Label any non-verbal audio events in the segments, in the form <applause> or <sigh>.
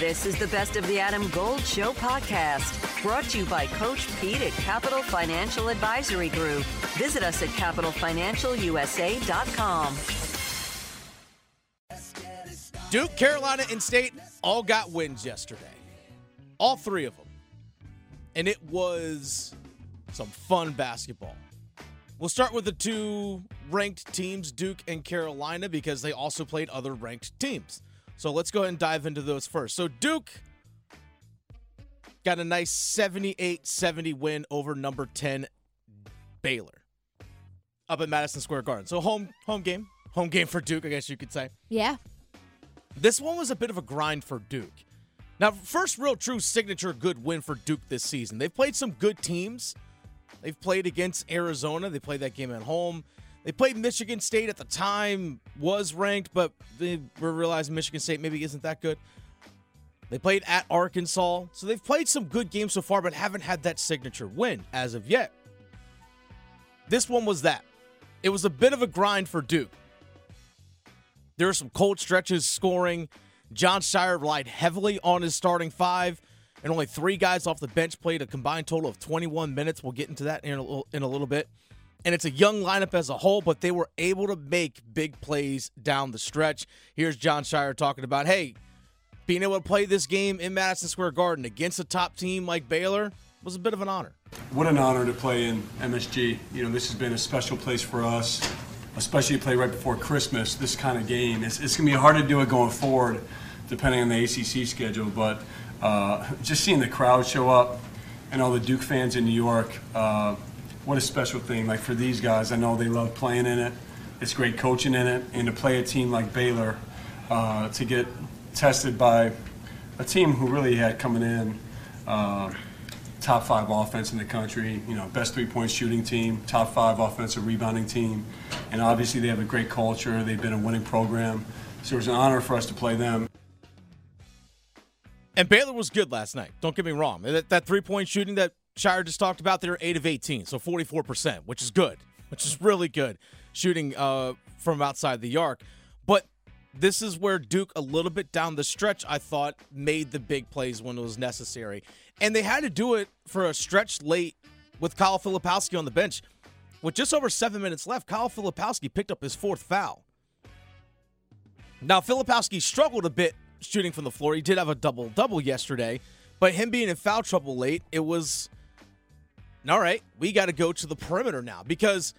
This is the Best of the Adam Gold Show podcast, brought to you by Coach Pete at Capital Financial Advisory Group. Visit us at capitalfinancialusa.com. Duke, Carolina, and State all got wins yesterday. All three of them. And it was some fun basketball. We'll start with the two ranked teams, Duke and Carolina, because they also played other ranked teams. So let's go ahead and dive into those first. So Duke got a nice 78 70 win over number 10 Baylor up at Madison Square Garden. So home home game, home game for Duke, I guess you could say. Yeah. This one was a bit of a grind for Duke. Now, first real true signature good win for Duke this season. They've played some good teams. They've played against Arizona. They played that game at home. They played Michigan State at the time, was ranked, but they realizing Michigan State maybe isn't that good. They played at Arkansas. So they've played some good games so far, but haven't had that signature win as of yet. This one was that. It was a bit of a grind for Duke. There were some cold stretches scoring. Jon Scheyer relied heavily on his starting five, and only three guys off the bench played a combined total of 21 minutes. We'll get into that in a little, in a little bit and it's a young lineup as a whole, but they were able to make big plays down the stretch. Here's Jon Scheyer talking about, hey, being able to play this game in Madison Square Garden against a top team like Baylor was a bit of an honor. What an honor to play in MSG. You know, this has been a special place for us, especially to play right before Christmas, this kind of game. It's, it's going to be hard to do it going forward, depending on the ACC schedule, but uh, just seeing the crowd show up and all the Duke fans in New York, uh, what a special thing. Like for these guys, I know they love playing in it. It's great coaching in it, and to play a team like Baylor, uh, to get tested by a team who really had coming in uh, top five offense in the country. You know, best three point shooting team, top five offensive rebounding team, and obviously they have a great culture. They've been a winning program, so it was an honor for us to play them. And Baylor was good last night. Don't get me wrong. That, that three point shooting that Scheyer just talked about, they're 8 of 18, so 44%, which is good, which is really good shooting uh, from outside the arc. But this is where Duke, a little bit down the stretch, I thought made the big plays when it was necessary. And they had to do it for a stretch late with Kyle Filipowski on the bench. With just over seven minutes left, Kyle Filipowski picked up his fourth foul. Now, Filipowski struggled a bit shooting from the floor. He did have a double double yesterday, but him being in foul trouble late, it was all right, we got to go to the perimeter now because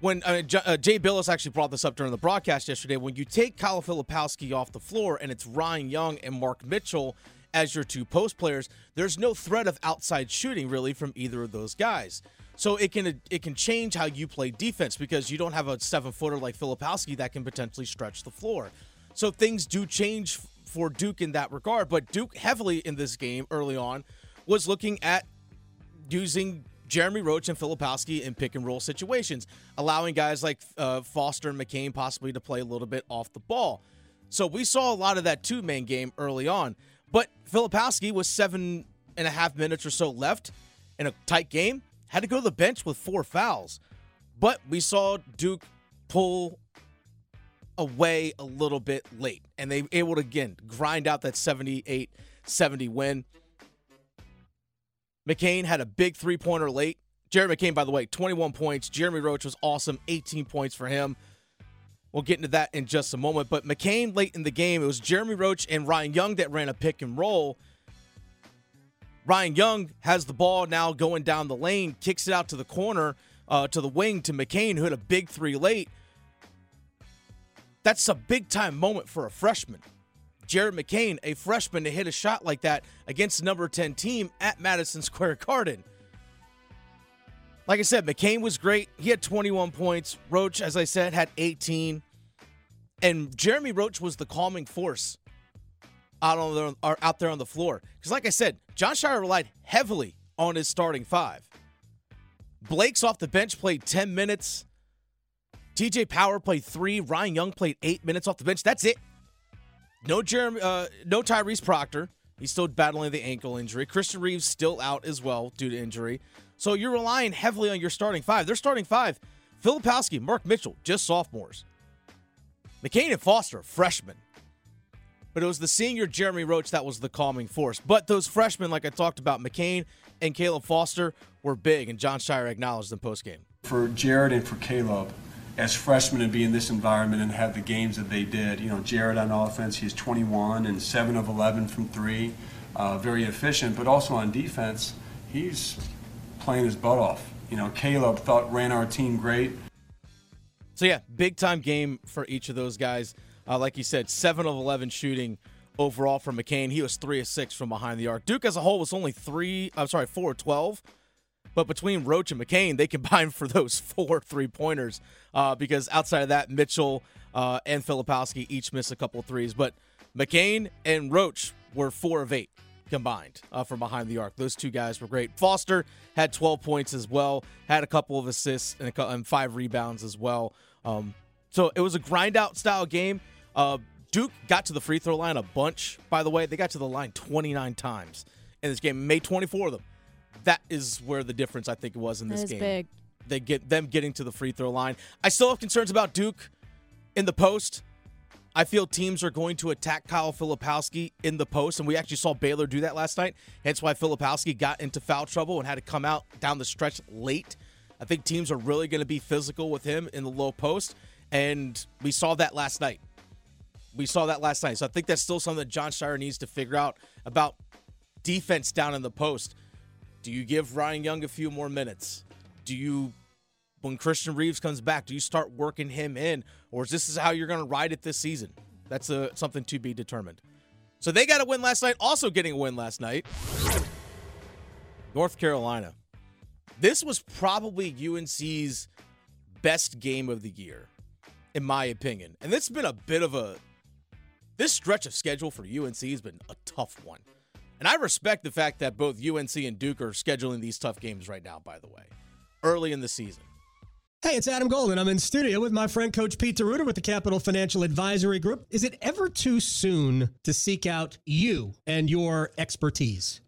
when uh, J- uh, Jay Bilas actually brought this up during the broadcast yesterday, when you take Kyle Filipowski off the floor and it's Ryan Young and Mark Mitchell as your two post players, there's no threat of outside shooting really from either of those guys. So it can it can change how you play defense because you don't have a seven footer like Filipowski that can potentially stretch the floor. So things do change for Duke in that regard. But Duke heavily in this game early on was looking at using Jeremy Roach and Filipowski in pick and roll situations, allowing guys like uh, Foster and McCain possibly to play a little bit off the ball. So we saw a lot of that two man game early on. But Filipowski was seven and a half minutes or so left in a tight game, had to go to the bench with four fouls. But we saw Duke pull away a little bit late, and they were able to again grind out that 78 70 win. McCain had a big three pointer late. Jeremy McCain, by the way, 21 points. Jeremy Roach was awesome, 18 points for him. We'll get into that in just a moment. But McCain late in the game, it was Jeremy Roach and Ryan Young that ran a pick and roll. Ryan Young has the ball now going down the lane, kicks it out to the corner, uh, to the wing to McCain, who had a big three late. That's a big time moment for a freshman. Jared McCain, a freshman, to hit a shot like that against the number 10 team at Madison <laughs> Square Garden. Like I said, McCain was great. He had 21 points. Roach, as I said, had 18. And Jeremy Roach was the calming force out on the, out there on the floor. Because, like I said, Jon Scheyer relied heavily on his starting five. Blake's off the bench played 10 minutes. TJ Power played three. Ryan Young played eight minutes off the bench. That's it. No Jeremy, uh, no Tyrese Proctor. He's still battling the ankle injury. Christian Reeves still out as well due to injury. So you're relying heavily on your starting five. They're starting five. Filipowski, Mark Mitchell, just sophomores. McCain and Foster, freshmen. but it was the senior Jeremy Roach that was the calming force. But those freshmen, like I talked about, McCain and Caleb Foster, were big, and Jon Scheyer acknowledged them post game. For Jared and for Caleb, as freshmen and be in this environment and have the games that they did, you know, Jared on offense, he's 21 and 7 of 11 from three, uh, very efficient, but also on defense, he's playing his butt off. You know, Caleb thought ran our team great. So yeah, big time game for each of those guys. Uh, like you said, seven of eleven shooting overall for McCain. He was three of six from behind the arc. Duke as a whole was only three. I'm sorry, four of twelve. But between Roach and McCain, they <laughs> combined for those four three pointers. Uh, because outside of that, Mitchell uh, and Filipowski each missed a couple threes. But McCain and Roach were four of eight combined uh, from behind the arc. Those two guys were great. Foster had 12 points as well, had a couple of assists and, and five rebounds as well. Um, so it was a grind out style game. Uh, Duke got to the free throw line a bunch, by the way. They got to the line 29 times in this game, made 24 of them. That is where the difference I think it was in this game. Big. They get them getting to the free throw line. I still have concerns about Duke in the post. I feel teams are going to attack Kyle Filipowski in the post, and we actually saw Baylor do that last night. Hence why Filipowski got into foul trouble and had to come out down the stretch late. I think teams are really going to be physical with him in the low post, and we saw that last night. We saw that last night. So I think that's still something that Jon Scheyer needs to figure out about defense down in the post. Do you give Ryan Young a few more minutes? Do you when Christian Reeves comes back, do you start working him in, or is this how you're going to ride it this season? That's a, something to be determined. So they got a win last night, also getting a win last night. North Carolina. This was probably UNC's best game of the year, in my opinion. And this has been a bit of a. This stretch of schedule for UNC has been a tough one. And I respect the fact that both UNC and Duke are scheduling these tough games right now, by the way, early in the season. Hey, it's Adam Golden. I'm in studio with my friend Coach Pete DeRuiter with the Capital Financial Advisory Group. Is it ever too soon to seek out you and your expertise?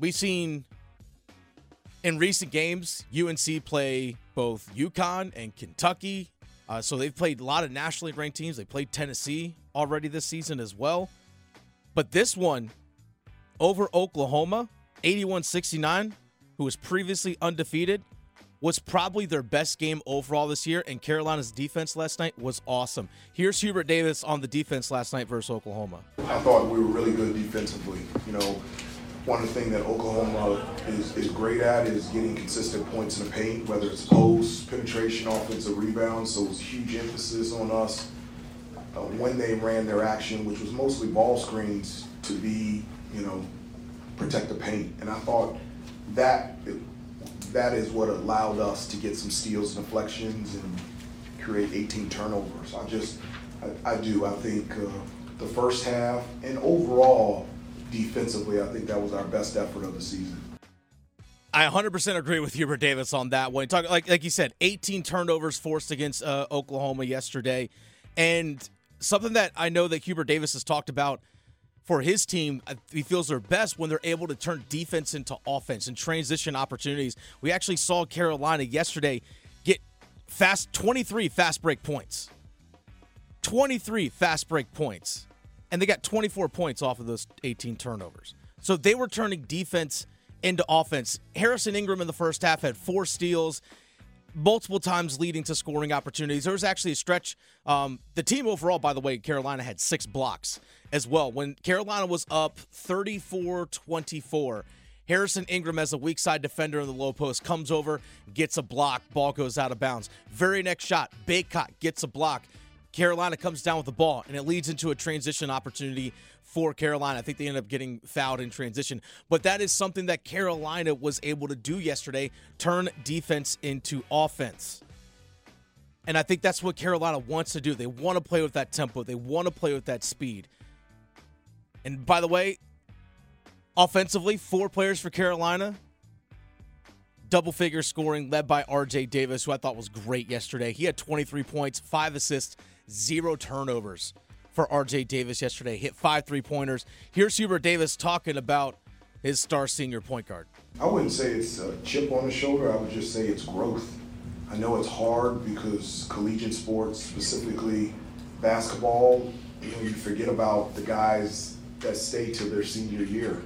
We've seen in recent games UNC play both UConn and Kentucky. Uh, so they've played a lot of nationally ranked teams. They played Tennessee already this season as well. But this one over Oklahoma, 81 69, who was previously undefeated, was probably their best game overall this year. And Carolina's defense last night was awesome. Here's Hubert Davis on the defense last night versus Oklahoma. I thought we were really good defensively. You know, one things that Oklahoma is, is great at is getting consistent points in the paint, whether it's post, penetration, offensive rebounds. So it was huge emphasis on us uh, when they ran their action, which was mostly ball screens, to be, you know, protect the paint. And I thought that that is what allowed us to get some steals and deflections and create 18 turnovers. I just, I, I do. I think uh, the first half and overall defensively, I think that was our best effort of the season. I 100% agree with Hubert Davis on that one. Talk like like you said, 18 turnovers forced against uh, Oklahoma yesterday, and something that I know that Hubert Davis has talked about for his team, uh, he feels they're best when they're able to turn defense into offense and transition opportunities. We actually saw Carolina yesterday get fast 23 fast break points. 23 fast break points and they got 24 points off of those 18 turnovers. So they were turning defense into offense. Harrison Ingram in the first half had four steals, multiple times leading to scoring opportunities. There was actually a stretch. Um, the team overall, by the way, Carolina had six blocks as well. When Carolina was up 34 24, Harrison Ingram, as a weak side defender in the low post, comes over, gets a block, ball goes out of bounds. Very next shot, Bacot gets a block. Carolina comes down with the ball, and it leads into a transition opportunity for Carolina. I think they end up getting fouled in transition. But that is something that Carolina was able to do yesterday turn defense into offense. And I think that's what Carolina wants to do. They want to play with that tempo, they want to play with that speed. And by the way, offensively, four players for Carolina. Double figure scoring led by RJ Davis, who I thought was great yesterday. He had 23 points, five assists, zero turnovers for RJ Davis yesterday. Hit five three pointers. Here's Hubert Davis talking about his star senior point guard. I wouldn't say it's a chip on the shoulder. I would just say it's growth. I know it's hard because collegiate sports, specifically basketball, you know, you forget about the guys that stay till their senior year.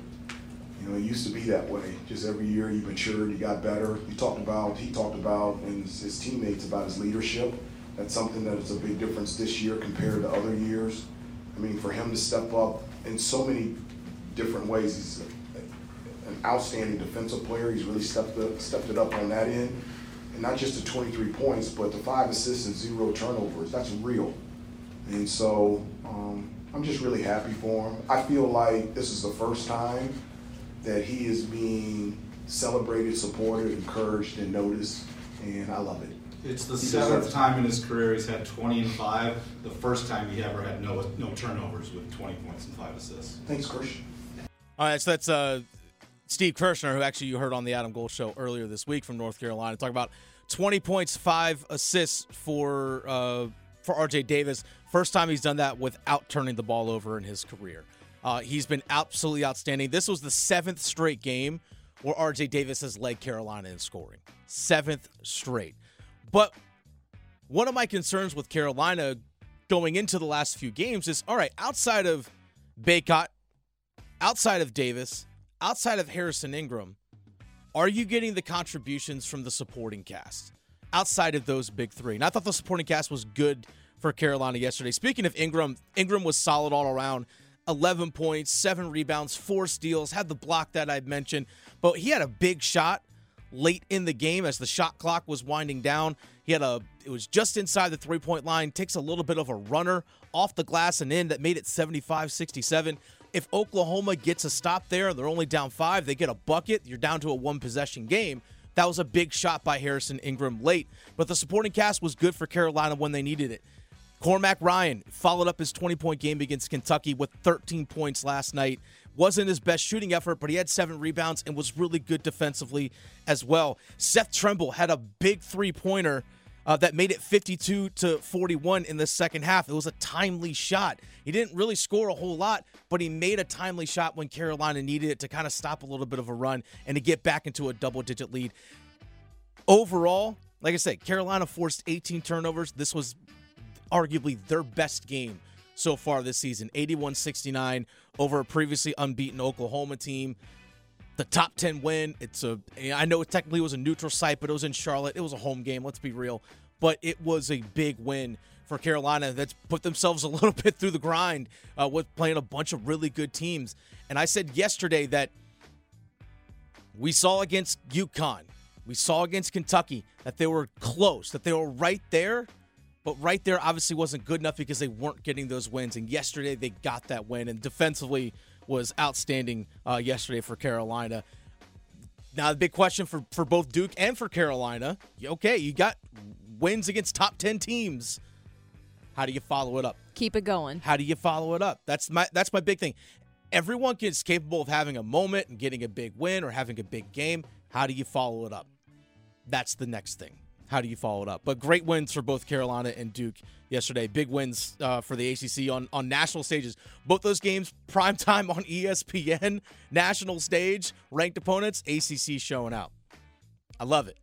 You know, it used to be that way. Just every year you matured, you got better. You talked about, he talked about, and his, his teammates about his leadership. That's something that is a big difference this year compared to other years. I mean, for him to step up in so many different ways, he's an outstanding defensive player. He's really stepped up, stepped it up on that end, and not just the 23 points, but the five assists and zero turnovers. That's real. And so um, I'm just really happy for him. I feel like this is the first time that he is being celebrated, supported, encouraged, and noticed, and I love it. It's the seventh time in his career he's had 20 and 5. The first time he ever had no no turnovers with 20 points and 5 assists. Thanks, Christian. All right, so that's uh, Steve Kirschner, who actually you heard on the Adam Gold show earlier this week from North Carolina, talk about 20 points, five assists for uh, for RJ Davis. First time he's done that without turning the ball over in his career. Uh, he's been absolutely outstanding. This was the seventh straight game where RJ Davis has led Carolina in scoring. Seventh straight. But one of my concerns with Carolina going into the last few games is all right, outside of Bacot, outside of Davis, outside of Harrison Ingram, are you getting the contributions from the supporting cast outside of those big three? And I thought the supporting cast was good for Carolina yesterday. Speaking of Ingram, Ingram was solid all around. 11 points, seven rebounds, four steals, had the block that I mentioned, but he had a big shot late in the game as the shot clock was winding down. He had a it was just inside the three-point line, takes a little bit of a runner off the glass and in that made it 75-67. If Oklahoma gets a stop there, they're only down 5, they get a bucket, you're down to a one possession game. That was a big shot by Harrison Ingram late, but the supporting cast was good for Carolina when they needed it. Cormac Ryan followed up his 20 point game against Kentucky with 13 points last night. Wasn't his best shooting effort, but he had seven rebounds and was really good defensively as well. Seth Trimble had a big three pointer uh, that made it 52 to 41 in the second half. It was a timely shot. He didn't really score a whole lot, but he made a timely shot when Carolina needed it to kind of stop a little bit of a run and to get back into a double digit lead. Overall, like I said, Carolina forced 18 turnovers. This was arguably their best game so far this season 81 69 over a previously unbeaten Oklahoma team. The top 10 win. It's a, I know it technically was a neutral site, but it was in Charlotte. It was a home game, let's be real. But it was a big win for Carolina that's put themselves a <laughs> little bit through the grind uh, with playing a bunch of really good teams. And I said yesterday that we saw against UConn, we saw against Kentucky that they were close, that they were right there, but right there obviously wasn't good enough because they weren't getting those wins. And yesterday they got that win, and defensively was outstanding uh, yesterday for Carolina. Now the big question for for both Duke and for Carolina, okay, you got wins against top ten teams. How do you follow it up? Keep it going. How do you follow it up? That's my that's my big thing. Everyone is capable of having a moment and getting a big win or having a big game. How do you follow it up? That's the next thing. How do you follow it up? But great wins for both Carolina and Duke yesterday. Big wins uh, for the ACC on, on national stages. Both those games, prime time on ESPN, <laughs> national stage, ranked opponents, ACC showing out. I love it.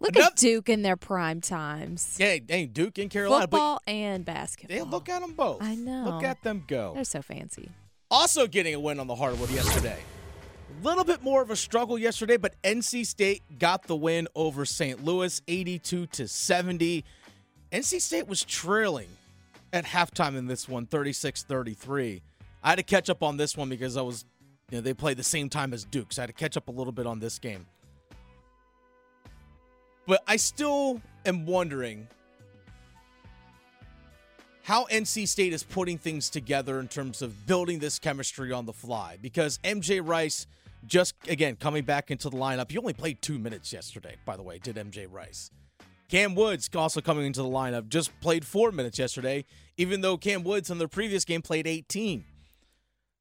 Look Another- at Duke in their prime times. Hey, hey Duke and Carolina. Football and basketball. hey, look at them both. I know. Look at them go. They're so fancy. Also getting a win on the hardwood yesterday. Little bit more of a struggle yesterday, but NC State got the win over St. Louis, 82 to 70. NC State was trailing at halftime in this one, 36-33. I had to catch up on this one because I was, you know, they played the same time as Duke, so I had to catch up a little bit on this game. But I still am wondering how NC State is putting things together in terms of building this chemistry on the fly. Because MJ Rice, just again coming back into the lineup, he only played two minutes yesterday, by the way, did MJ Rice. Cam Woods also coming into the lineup, just played four minutes yesterday, even though Cam Woods in the previous game played 18.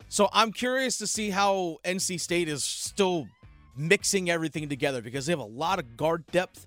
So I'm curious to see how NC State is still mixing everything together because they have a lot of guard depth.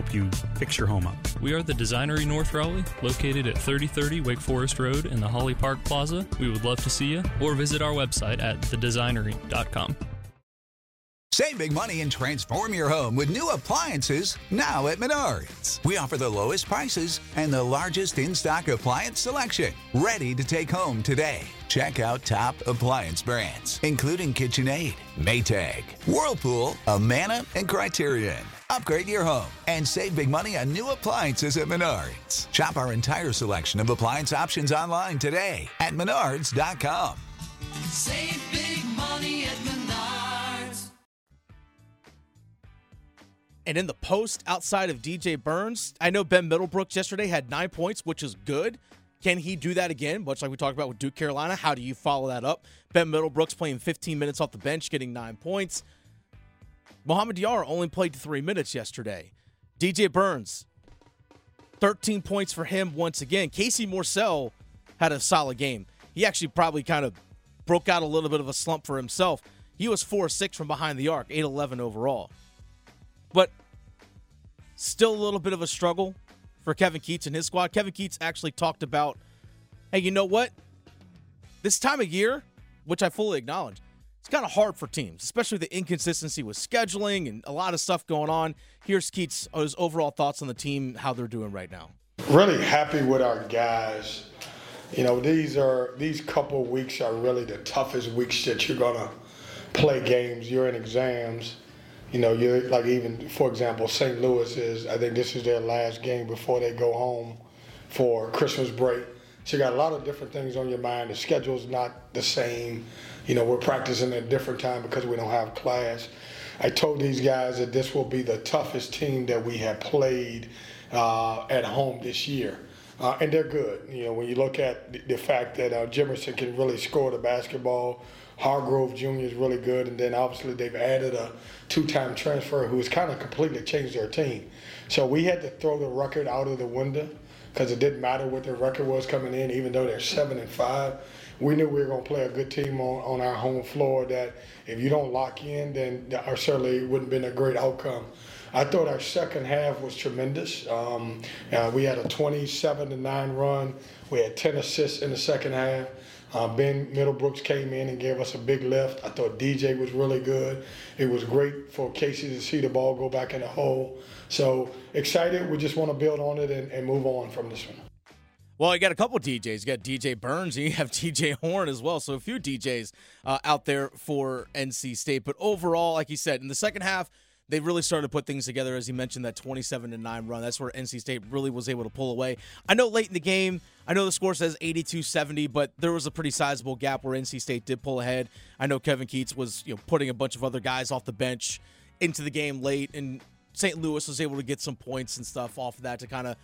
you fix your home up. We are the Designery North Raleigh, located at 3030 Wake Forest Road in the Holly Park Plaza. We would love to see you or visit our website at thedesignery.com. Save big money and transform your home with new appliances now at Menards. We offer the lowest prices and the largest in stock appliance selection. Ready to take home today. Check out top appliance brands, including KitchenAid, Maytag, Whirlpool, Amana, and Criterion. Upgrade your home and save big money on new appliances at Menards. Shop our entire selection of appliance options online today at menards.com. Save big money at Menards. And in the post outside of DJ Burns, I know Ben Middlebrooks yesterday had nine points, which is good. Can he do that again? Much like we talked about with Duke Carolina. How do you follow that up? Ben Middlebrooks playing 15 minutes off the bench, getting nine points. Mohamed Diarra only played three minutes yesterday. DJ Burns, 13 points for him once again. Casey Morsell had a solid game. He actually probably kind of broke out a little bit of a slump for himself. He was 4 6 from behind the arc, 8 11 overall. But still a little bit of a struggle for Kevin Keatts and his squad. Kevin Keatts actually talked about, hey, you know what? This time of year, which I fully acknowledge, it's kind of hard for teams, especially the inconsistency with scheduling and a lot of stuff going on. Here's Keatts' his overall thoughts on the team, how they're doing right now. Really happy with our guys. You know, these are these couple weeks are really the toughest weeks that you're gonna play games. You're in exams. You know, you're like even for example, St. Louis is. I think this is their last game before they go home for Christmas break. So you got a lot of different things on your mind. The schedule's not the same. You know, we're practicing at a different time because we don't have class. I told these guys that this will be the toughest team that we have played uh, at home this year. Uh, and they're good. You know, when you look at the, the fact that uh, Jimerson can really score the basketball, Hargrove Jr. is really good, and then obviously they've added a two-time transfer who has kind of completely changed their team. So we had to throw the record out of the window because it didn't matter what their record was coming in, even though they're seven and five. We knew we were going to play a good team on, on our home floor. That if you don't lock in, then our certainly wouldn't have been a great outcome. I thought our second half was tremendous. Um, uh, we had a 27 to nine run. We had 10 assists in the second half. Uh, ben Middlebrooks came in and gave us a big lift. I thought DJ was really good. It was great for Casey to see the ball go back in the hole. So excited. We just want to build on it and, and move on from this one. Well, you got a couple DJs. You got DJ Burns and you have <laughs> DJ Horne as well. So a few DJs uh, out there for NC State. But overall, like you said, in the second half, they really started to put things together. As you mentioned, that 27 to 9 run. That's where NC State really was able to pull away. I know late in the game, I know the score says 82 70, but there was a pretty sizable gap where NC State did pull ahead. I know Kevin Keatts was you know putting a bunch of other guys off the bench into the game late, and St. Louis was able to get some points and stuff off of that to kind of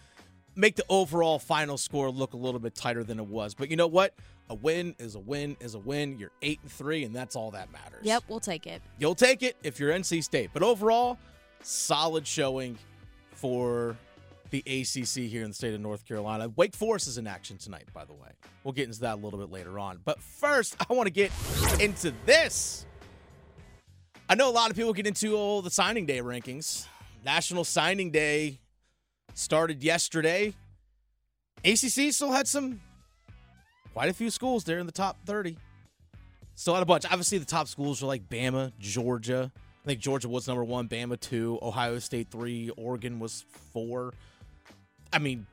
make the overall final score look a little bit tighter than it was. But you know what? A win is a win is a win. You're eight and three, and that's all that matters. Yep, we'll take it. You'll take it if you're NC State. But overall, solid showing for the ACC here in the state of North Carolina. Wake Forest is in action tonight, by the way. We'll get into that a little bit later on. But first, I want to get into this. I know a lot of people get into all the signing day rankings. National Signing Day started yesterday. ACC still had some, quite a few schools there in the top 30. Still had a bunch. Obviously, the top schools are like Bama, Georgia. I think Georgia was number one, Bama two, Ohio State three, Oregon was four. I mean,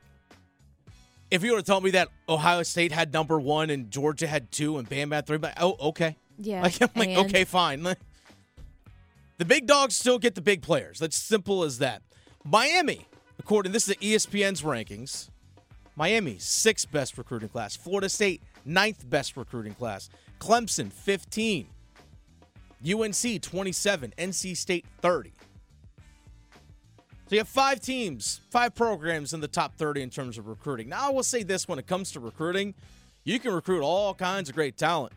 if you were to tell me that Ohio State had number one and Georgia had two and Bama had three, but oh, okay. Yeah. Like, <laughs> I'm like, and- okay, fine. <laughs> The big dogs still get the big players. That's simple as that. Miami, according this is the ESPN's rankings. Miami, sixth best recruiting class. Florida State, ninth best recruiting class. Clemson, 15. UNC, 27. NC State, 30. So you have five teams, five programs in the top 30 in terms of recruiting. Now, I will say this when it comes to recruiting, you can recruit all kinds of great talent.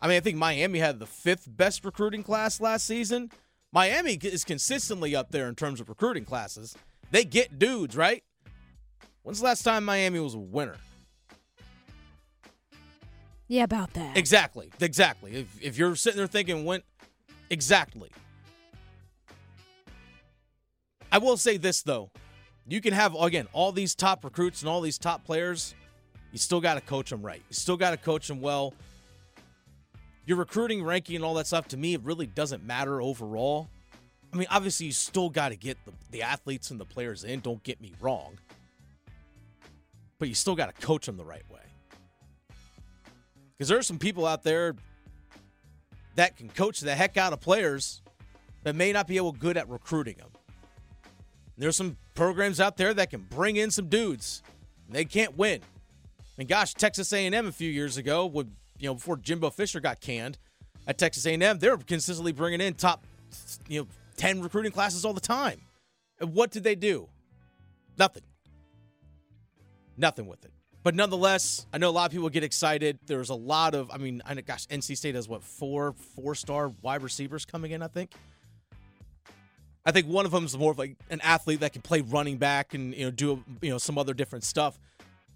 I mean, I think Miami had the fifth best recruiting class last season. Miami is consistently up there in terms of recruiting classes. They get dudes, right? When's the last time Miami was a winner? Yeah, about that. Exactly. Exactly. If, if you're sitting there thinking, when exactly. I will say this though. You can have again all these top recruits and all these top players. You still got to coach them right. You still got to coach them well. Your recruiting ranking and all that stuff to me it really doesn't matter overall. I mean, obviously you still got to get the, the athletes and the players in, don't get me wrong. But you still got to coach them the right way. Because there are some people out there that can coach the heck out of players that may not be able good at recruiting them. There's some programs out there that can bring in some dudes. They can't win. And gosh, Texas A&M a few years ago, would you know before Jimbo Fisher got canned at Texas A&M, they were consistently bringing in top you know 10 recruiting classes all the time. And what did they do? Nothing. Nothing with it. But nonetheless, I know a lot of people get excited. There's a lot of, I mean, I know, gosh, NC State has what four four star wide receivers coming in. I think. I think one of them is more of like an athlete that can play running back and you know do you know some other different stuff.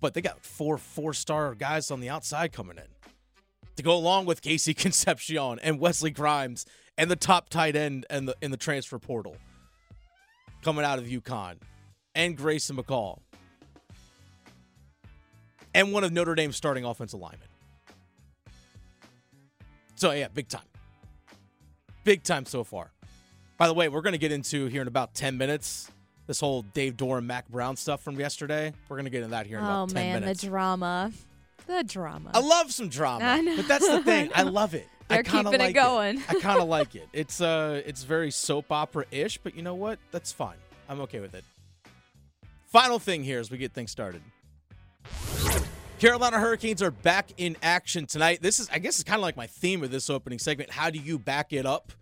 But they got four four star guys on the outside coming in to go along with KC <laughs> Concepcion and Wesley Grimes and the top tight end and the in the transfer portal coming out of UConn and Grayson McCall and one of Notre Dame's starting offensive linemen. So yeah, big time. Big time so far. By the way, we're going to get into here in about 10 minutes this whole Dave Doeren Mack Brown stuff from yesterday. We're going to get into that here in oh about 10 man, minutes. the drama, the drama. I love some drama, I know, but that's the thing. I I love it. They're keeping it like going. I kind of <laughs> like it. It's uh, it's very soap opera ish, but you know what? That's fine. I'm okay with it. Final thing here as we get things started. Carolina Hurricanes are back in action tonight. This is, I guess, it's kind of like my theme of this opening segment. How do you back it up?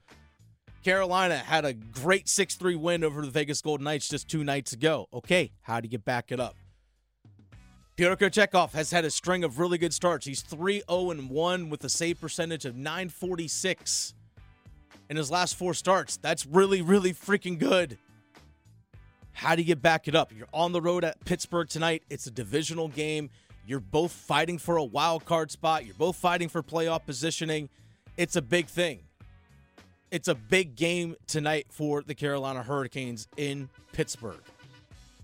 Carolina had a great 6 3 win over the Vegas Golden Knights just two nights ago. Okay, how do you back it up? Pyotr Kochetkov has had a string of really good starts. He's 3 0 1 with a save percentage of 946 in his last four starts. That's really, really freaking good. How do you back it up? You're on the road at Pittsburgh tonight. It's a divisional game. You're both fighting for a wild card spot. You're both fighting for playoff positioning. It's a big thing. It's a big game tonight for the Carolina Hurricanes in Pittsburgh.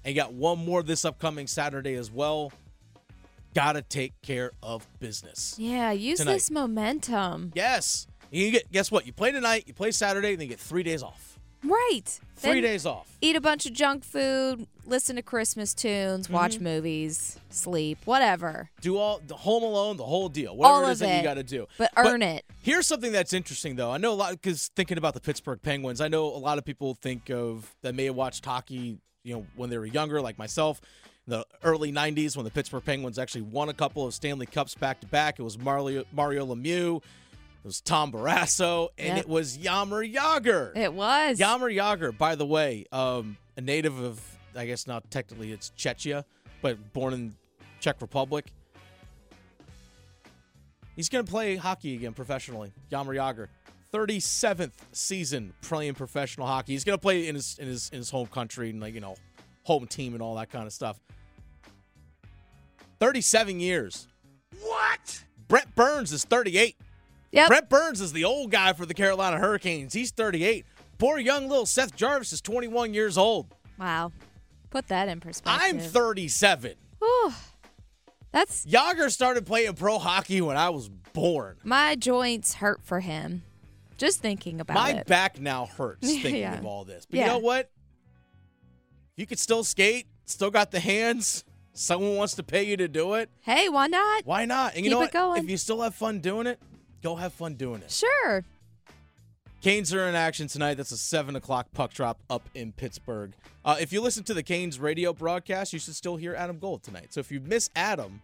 And you got one more this upcoming Saturday as well. Got to take care of business. Yeah, use Tonight. this momentum. Yes. You get guess what? You play tonight, you play Saturday, and then you get three days off. Right. Three Then days off. Eat a bunch of junk food, listen to Christmas tunes, watch Mm-hmm. movies, sleep, whatever. Do all the Home Alone, the whole deal. Whatever All it of is that you got to do. But earn it. Here's something that's interesting, though. I know a lot because thinking about the Pittsburgh Penguins, I know a lot of people think of that may have watched hockey, you know, when they were younger, like myself. The early '90s, when the Pittsburgh Penguins actually won a couple of Stanley Cups back to back, it was Mario Mario Lemieux, it was Tom Barrasso, and Yep. it was Jaromir Jagr. It was. Jaromir Jagr, by the way, um, a native of, I guess not technically it's Czechia, but born in Czech Republic. He's going to play hockey again professionally. Jaromir Jagr, 37th season playing professional hockey. He's going to play in his in his in his home country and like you know, home team and all that kind of stuff. 37 years. What? Brent Burns is 38. Yep. Brent Burns is the old guy for the Carolina Hurricanes. He's 38. Poor young little Seth Jarvis is 21 years old. Wow. Put that in perspective. I'm 37. Whew. That's Jagr started playing pro hockey when I was born. my joints hurt for him. Just thinking about My it. My back now hurts <laughs> thinking Yeah. of all this. But Yeah. you know what? You could still skate, still got the hands. Someone wants to pay you to do it. Hey, why not? Why not? And you Keep know it what? going. If you still have fun doing it, go have fun doing it. Sure. Canes are in action tonight. That's a 7 o'clock puck drop up in Pittsburgh. Uh, if you listen to the Canes radio broadcast, you should still hear Adam Gold tonight. So if you miss Adam,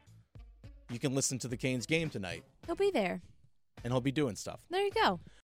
you can listen to the Canes game tonight, He'll be there. and he'll be doing stuff. There you go.